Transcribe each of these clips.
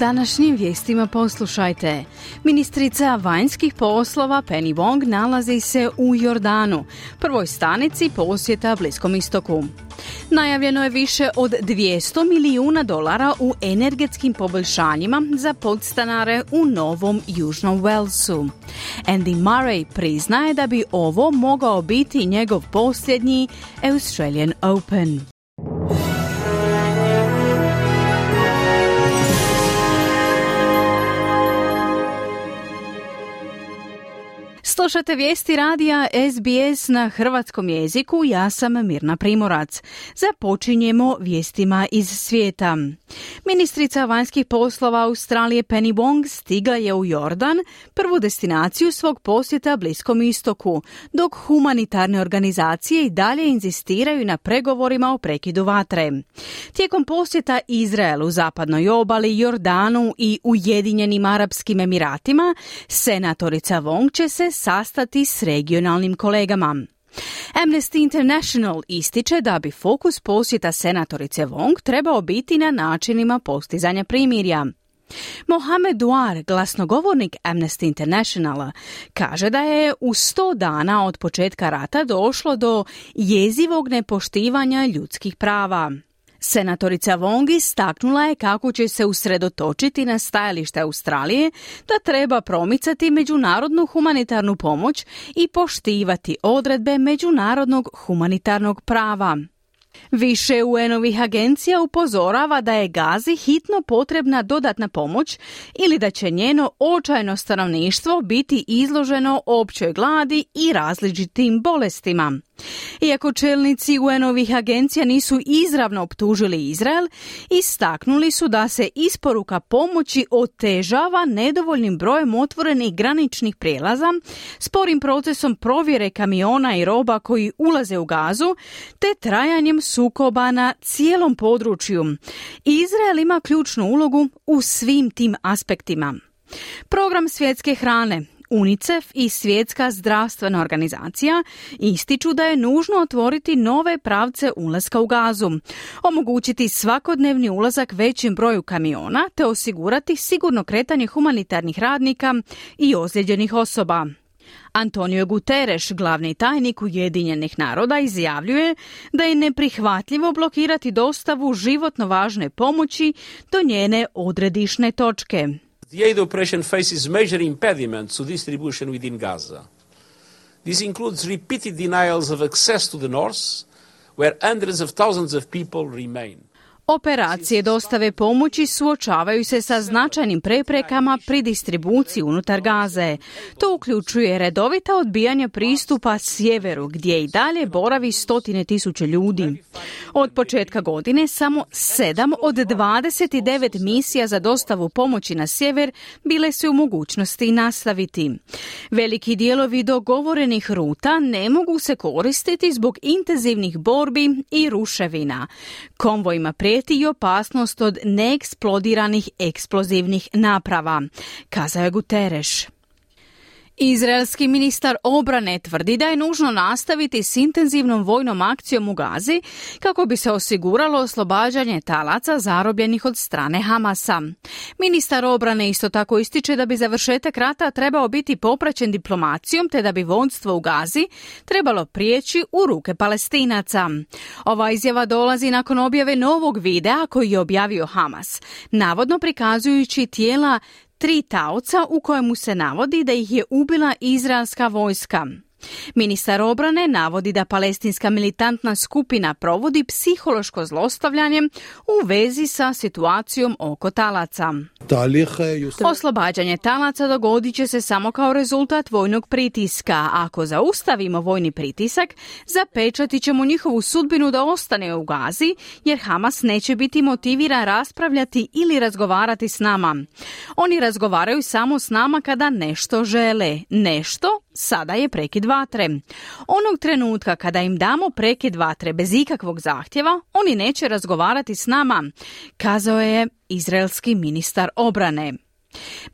Današnjim vijestima poslušajte. Ministrica vanjskih poslova Penny Wong nalazi se u Jordanu, prvoj stanici posjeta Bliskom istoku. Najavljeno je više od 200 milijuna dolara u energetskim poboljšanjima za podstanare u Novom Južnom Walesu. Andy Murray priznaje da bi ovo mogao biti njegov posljednji Australian Open. Slušate vijesti radija SBS na hrvatskom jeziku, ja sam Mirna Primorac. Započinjemo vijestima iz svijeta. Ministrica vanjskih poslova Australije Penny Wong stigla je u Jordan, prvu destinaciju svog posjeta Bliskom istoku, dok humanitarne organizacije i dalje inzistiraju na pregovorima o prekidu vatre. Tijekom posjeta Izraelu, zapadnoj obali, Jordanu i Ujedinjenim Arapskim Emiratima, senatorica Wong će se sastati s regionalnim kolegama. Amnesty International ističe da bi fokus posjeta senatorice Wong trebao biti na načinima postizanja primirja. Mohamed Duar, glasnogovornik Amnesty Internationala, kaže da je u sto dana od početka rata došlo do jezivog nepoštivanja ljudskih prava. Senatorica Wong istaknula je kako će se usredotočiti na stajalište Australije da treba promicati međunarodnu humanitarnu pomoć i poštivati odredbe međunarodnog humanitarnog prava. Više UN-ovih agencija upozorava da je Gazi hitno potrebna dodatna pomoć ili da će njeno očajno stanovništvo biti izloženo općoj gladi i različitim bolestima. Iako čelnici UN-ovih agencija nisu izravno optužili Izrael, istaknuli su da se isporuka pomoći otežava nedovoljnim brojem otvorenih graničnih prijelaza, sporim procesom provjere kamiona i roba koji ulaze u gazu, te trajanjem sukoba na cijelom području. Izrael ima ključnu ulogu u svim tim aspektima. Program svjetske hrane UNICEF i Svjetska zdravstvena organizacija ističu da je nužno otvoriti nove pravce ulaska u gazu, omogućiti svakodnevni ulazak većim broju kamiona te osigurati sigurno kretanje humanitarnih radnika i ozlijeđenih osoba. Antonio Guterres, glavni tajnik Ujedinjenih naroda, izjavljuje da je neprihvatljivo blokirati dostavu životno važne pomoći do njene odredišne točke. The aid operation faces major impediments to distribution within Gaza. This includes repeated denials of access to the north, where hundreds of thousands of people remain. Operacije dostave pomoći suočavaju se sa značajnim preprekama pri distribuciji unutar Gaze. To uključuje redovita odbijanja pristupa sjeveru gdje i dalje boravi stotine tisuće ljudi. Od početka godine samo 7 od 29 misija za dostavu pomoći na sjever bile su u mogućnosti nastaviti. Veliki dijelovi dogovorenih ruta ne mogu se koristiti zbog intenzivnih borbi i ruševina. Konvojima prijeti i opasnost od neeksplodiranih eksplozivnih naprava, kazao je Guterres. Izraelski ministar obrane tvrdi da je nužno nastaviti s intenzivnom vojnom akcijom u Gazi kako bi se osiguralo oslobađanje talaca zarobljenih od strane Hamasa. Ministar obrane isto tako ističe da bi završetak rata trebao biti popraćen diplomacijom te da bi vodstvo u Gazi trebalo prijeći u ruke palestinaca. Ova izjava dolazi nakon objave novog videa koji je objavio Hamas, navodno prikazujući tijela tri taoca u kojemu se navodi da ih je ubila izraelska vojska. Ministar obrane navodi da palestinska militantna skupina provodi psihološko zlostavljanje u vezi sa situacijom oko talaca. Oslobađanje talaca dogodit će se samo kao rezultat vojnog pritiska. Ako zaustavimo vojni pritisak, zapečati ćemo njihovu sudbinu da ostane u Gazi, jer Hamas neće biti motiviran raspravljati ili razgovarati s nama. Oni razgovaraju samo s nama kada nešto žele. Nešto sada je prekid vatre. Onog trenutka kada im damo prekid vatre bez ikakvog zahtjeva, oni neće razgovarati s nama, kazao je izraelski ministar obrane.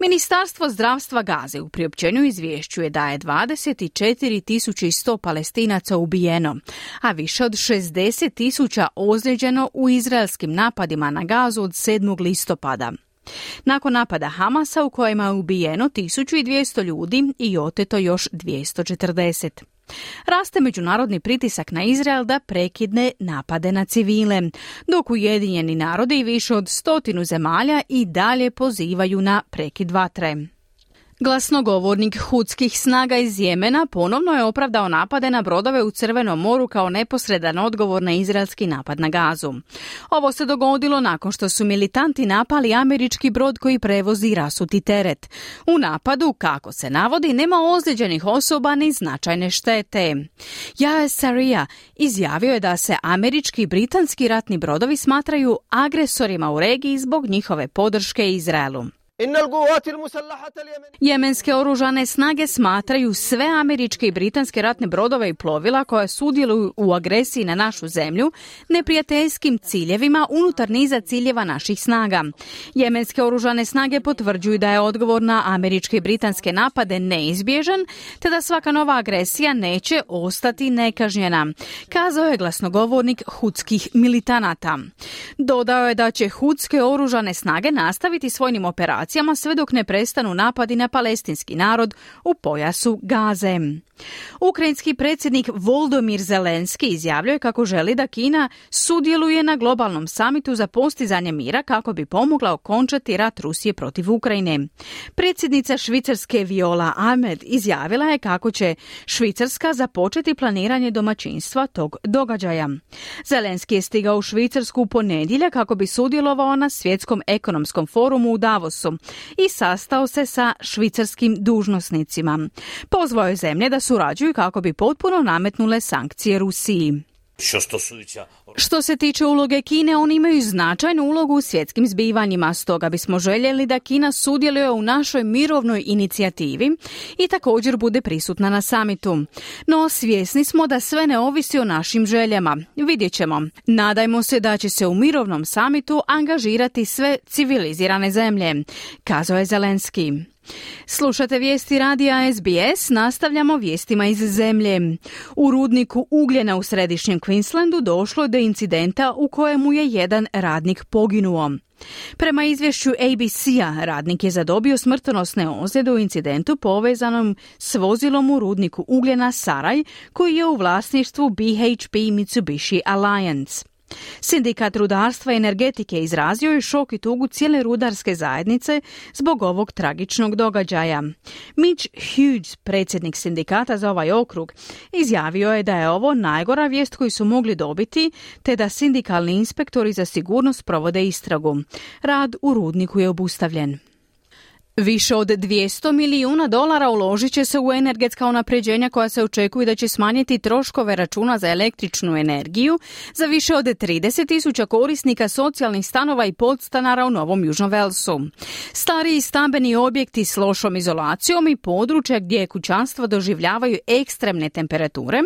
Ministarstvo zdravstva Gaze u priopćenju izvješćuje da je 24.100 palestinaca ubijeno, a više od 60.000 ozlijeđeno u izraelskim napadima na Gazu od 7. listopada. Nakon napada Hamasa u kojima je ubijeno 1200 ljudi i oteto još 240. Raste međunarodni pritisak na Izrael da prekidne napade na civile, dok Ujedinjeni narodi i više od stotinu zemalja i dalje pozivaju na prekid vatre. Glasnogovornik hudskih snaga iz Jemena ponovno je opravdao napade na brodove u Crvenom moru kao neposredan odgovor na izraelski napad na gazu. Ovo se dogodilo nakon što su militanti napali američki brod koji prevozi rasuti teret. U napadu, kako se navodi, nema ozlijeđenih osoba ni značajne štete. Jae Sarija izjavio je da se američki i britanski ratni brodovi smatraju agresorima u regiji zbog njihove podrške Izraelu. Jemenske oružane snage smatraju sve američke i britanske ratne brodove i plovila koja sudjeluju u agresiji na našu zemlju neprijateljskim ciljevima unutar niza ciljeva naših snaga. Jemenske oružane snage potvrđuju da je odgovor na američke i britanske napade neizbježan, te da svaka nova agresija neće ostati nekažnjena, kazao je glasnogovornik hudskih militanata. Dodao je da će hudske oružane snage nastaviti svojim operacijama operacijama sve dok ne prestanu napadi na palestinski narod u pojasu Gaze. Ukrajinski predsjednik Voldomir Zelenski izjavljuje kako želi da Kina sudjeluje na globalnom samitu za postizanje mira kako bi pomogla okončati rat Rusije protiv Ukrajine. Predsjednica Švicarske Viola Ahmed izjavila je kako će Švicarska započeti planiranje domaćinstva tog događaja. Zelenski je stigao u Švicarsku u ponedjeljak kako bi sudjelovao na svjetskom ekonomskom forumu u Davosu i sastao se sa švicarskim dužnosnicima. Pozvao je zemlje da surađuju kako bi potpuno nametnule sankcije Rusiji. Što se tiče uloge Kine, oni imaju značajnu ulogu u svjetskim zbivanjima, stoga bismo željeli da Kina sudjeluje u našoj mirovnoj inicijativi i također bude prisutna na samitu. No svjesni smo da sve ne ovisi o našim željama. Vidjet ćemo. Nadajmo se da će se u mirovnom samitu angažirati sve civilizirane zemlje, kazao je Zelenski. Slušate vijesti radija SBS, nastavljamo vijestima iz zemlje. U rudniku ugljena u središnjem Queenslandu došlo je do incidenta u kojemu je jedan radnik poginuo. Prema izvješću ABC-a, radnik je zadobio smrtonosne ozljede u incidentu povezanom s vozilom u rudniku ugljena Saraj, koji je u vlasništvu BHP Mitsubishi Alliance. Sindikat rudarstva i energetike izrazio je šok i tugu cijele rudarske zajednice zbog ovog tragičnog događaja. Mitch Hughes, predsjednik sindikata za ovaj okrug, izjavio je da je ovo najgora vijest koju su mogli dobiti, te da sindikalni inspektori za sigurnost provode istragu. Rad u rudniku je obustavljen. Više od 200 milijuna dolara uložit će se u energetska unapređenja koja se očekuju da će smanjiti troškove računa za električnu energiju za više od 30 tisuća korisnika socijalnih stanova i podstanara u Novom Južnom Velsu. Stariji stambeni objekti s lošom izolacijom i područja gdje kućanstva doživljavaju ekstremne temperature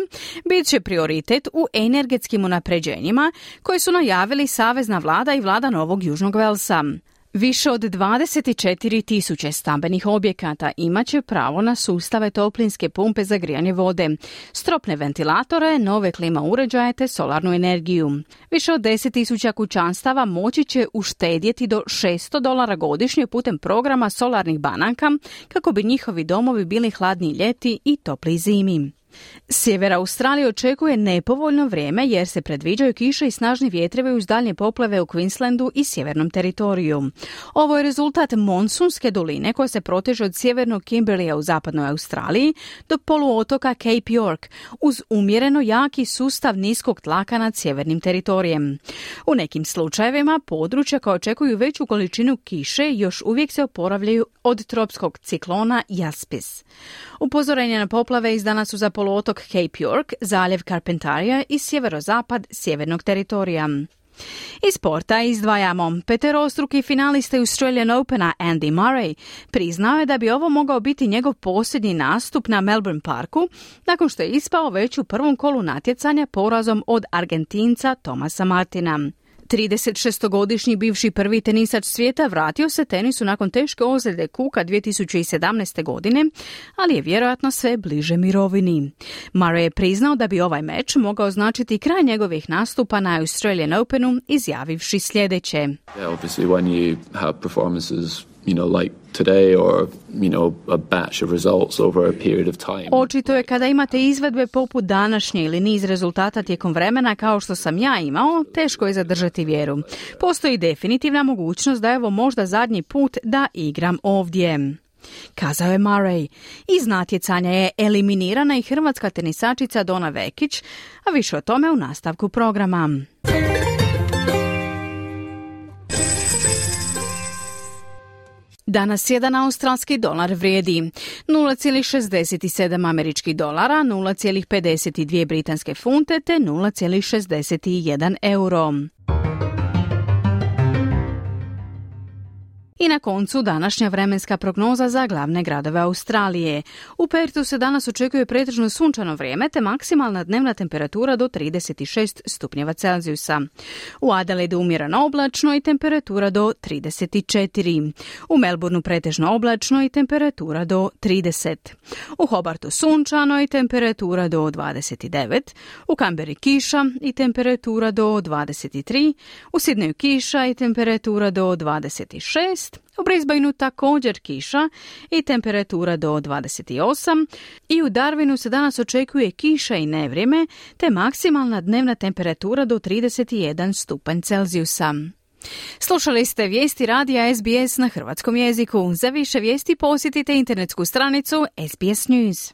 bit će prioritet u energetskim unapređenjima koje su najavili Savezna vlada i vlada Novog Južnog Velsa. Više od 24 tisuće stambenih objekata imaće pravo na sustave toplinske pumpe za grijanje vode, stropne ventilatore, nove klima uređaje te solarnu energiju. Više od 10 tisuća kućanstava moći će uštedjeti do 600 dolara godišnje putem programa solarnih banaka kako bi njihovi domovi bili hladni ljeti i topli zimi. Sjever Australije očekuje nepovoljno vrijeme jer se predviđaju kiše i snažni vjetrovi uz daljnje poplave u Queenslandu i sjevernom teritoriju. Ovo je rezultat monsunske doline koja se proteže od sjevernog Kimberleya u zapadnoj Australiji do poluotoka Cape York uz umjereno jaki sustav niskog tlaka nad sjevernim teritorijem. U nekim slučajevima područja koja očekuju veću količinu kiše još uvijek se oporavljaju od tropskog ciklona Jaspis. Upozorenje na poplave izdana su za poluotok Cape York, zaljev Carpentaria i sjeverozapad sjevernog teritorija. Iz sporta izdvajamo peterostruki finaliste Australian Opena Andy Murray priznao je da bi ovo mogao biti njegov posljednji nastup na Melbourne Parku nakon što je ispao već u prvom kolu natjecanja porazom od Argentinca Tomasa Martina. 36-godišnji bivši prvi tenisač svijeta vratio se tenisu nakon teške ozljede kuka 2017. godine, ali je vjerojatno sve bliže mirovini. Murray je priznao da bi ovaj meč mogao značiti kraj njegovih nastupa na Australian Openu, izjavivši sljedeće. Yeah, you know, like today or, you know, a batch of results over a period of time. Očito je kada imate izvedbe poput današnje ili niz rezultata tijekom vremena kao što sam ja imao, teško je zadržati vjeru. Postoji definitivna mogućnost da je ovo možda zadnji put da igram ovdje. Kazao je Murray. Iz natjecanja je eliminirana i hrvatska tenisačica Dona Vekić, a više o tome u nastavku programa. Danas jedan australski dolar vrijedi 0,67 američkih dolara, 0,52 britanske funte te 0,61 euro. I na koncu današnja vremenska prognoza za glavne gradove Australije. U Pertu se danas očekuje pretežno sunčano vrijeme te maksimalna dnevna temperatura do 36 stupnjeva Celzijusa. U Adelaidu umjereno oblačno i temperatura do 34. U Melbourneu pretežno oblačno i temperatura do 30. U Hobartu sunčano i temperatura do 29. U Kamberi kiša i temperatura do 23. U Sidneju kiša i temperatura do 26 u Brisbaneu također kiša i temperatura do 28 i u Darwinu se danas očekuje kiša i nevrijeme te maksimalna dnevna temperatura do 31 stupanj Celzijusa. Slušali ste vijesti radija SBS na hrvatskom jeziku. Za više vijesti posjetite internetsku stranicu SBS News.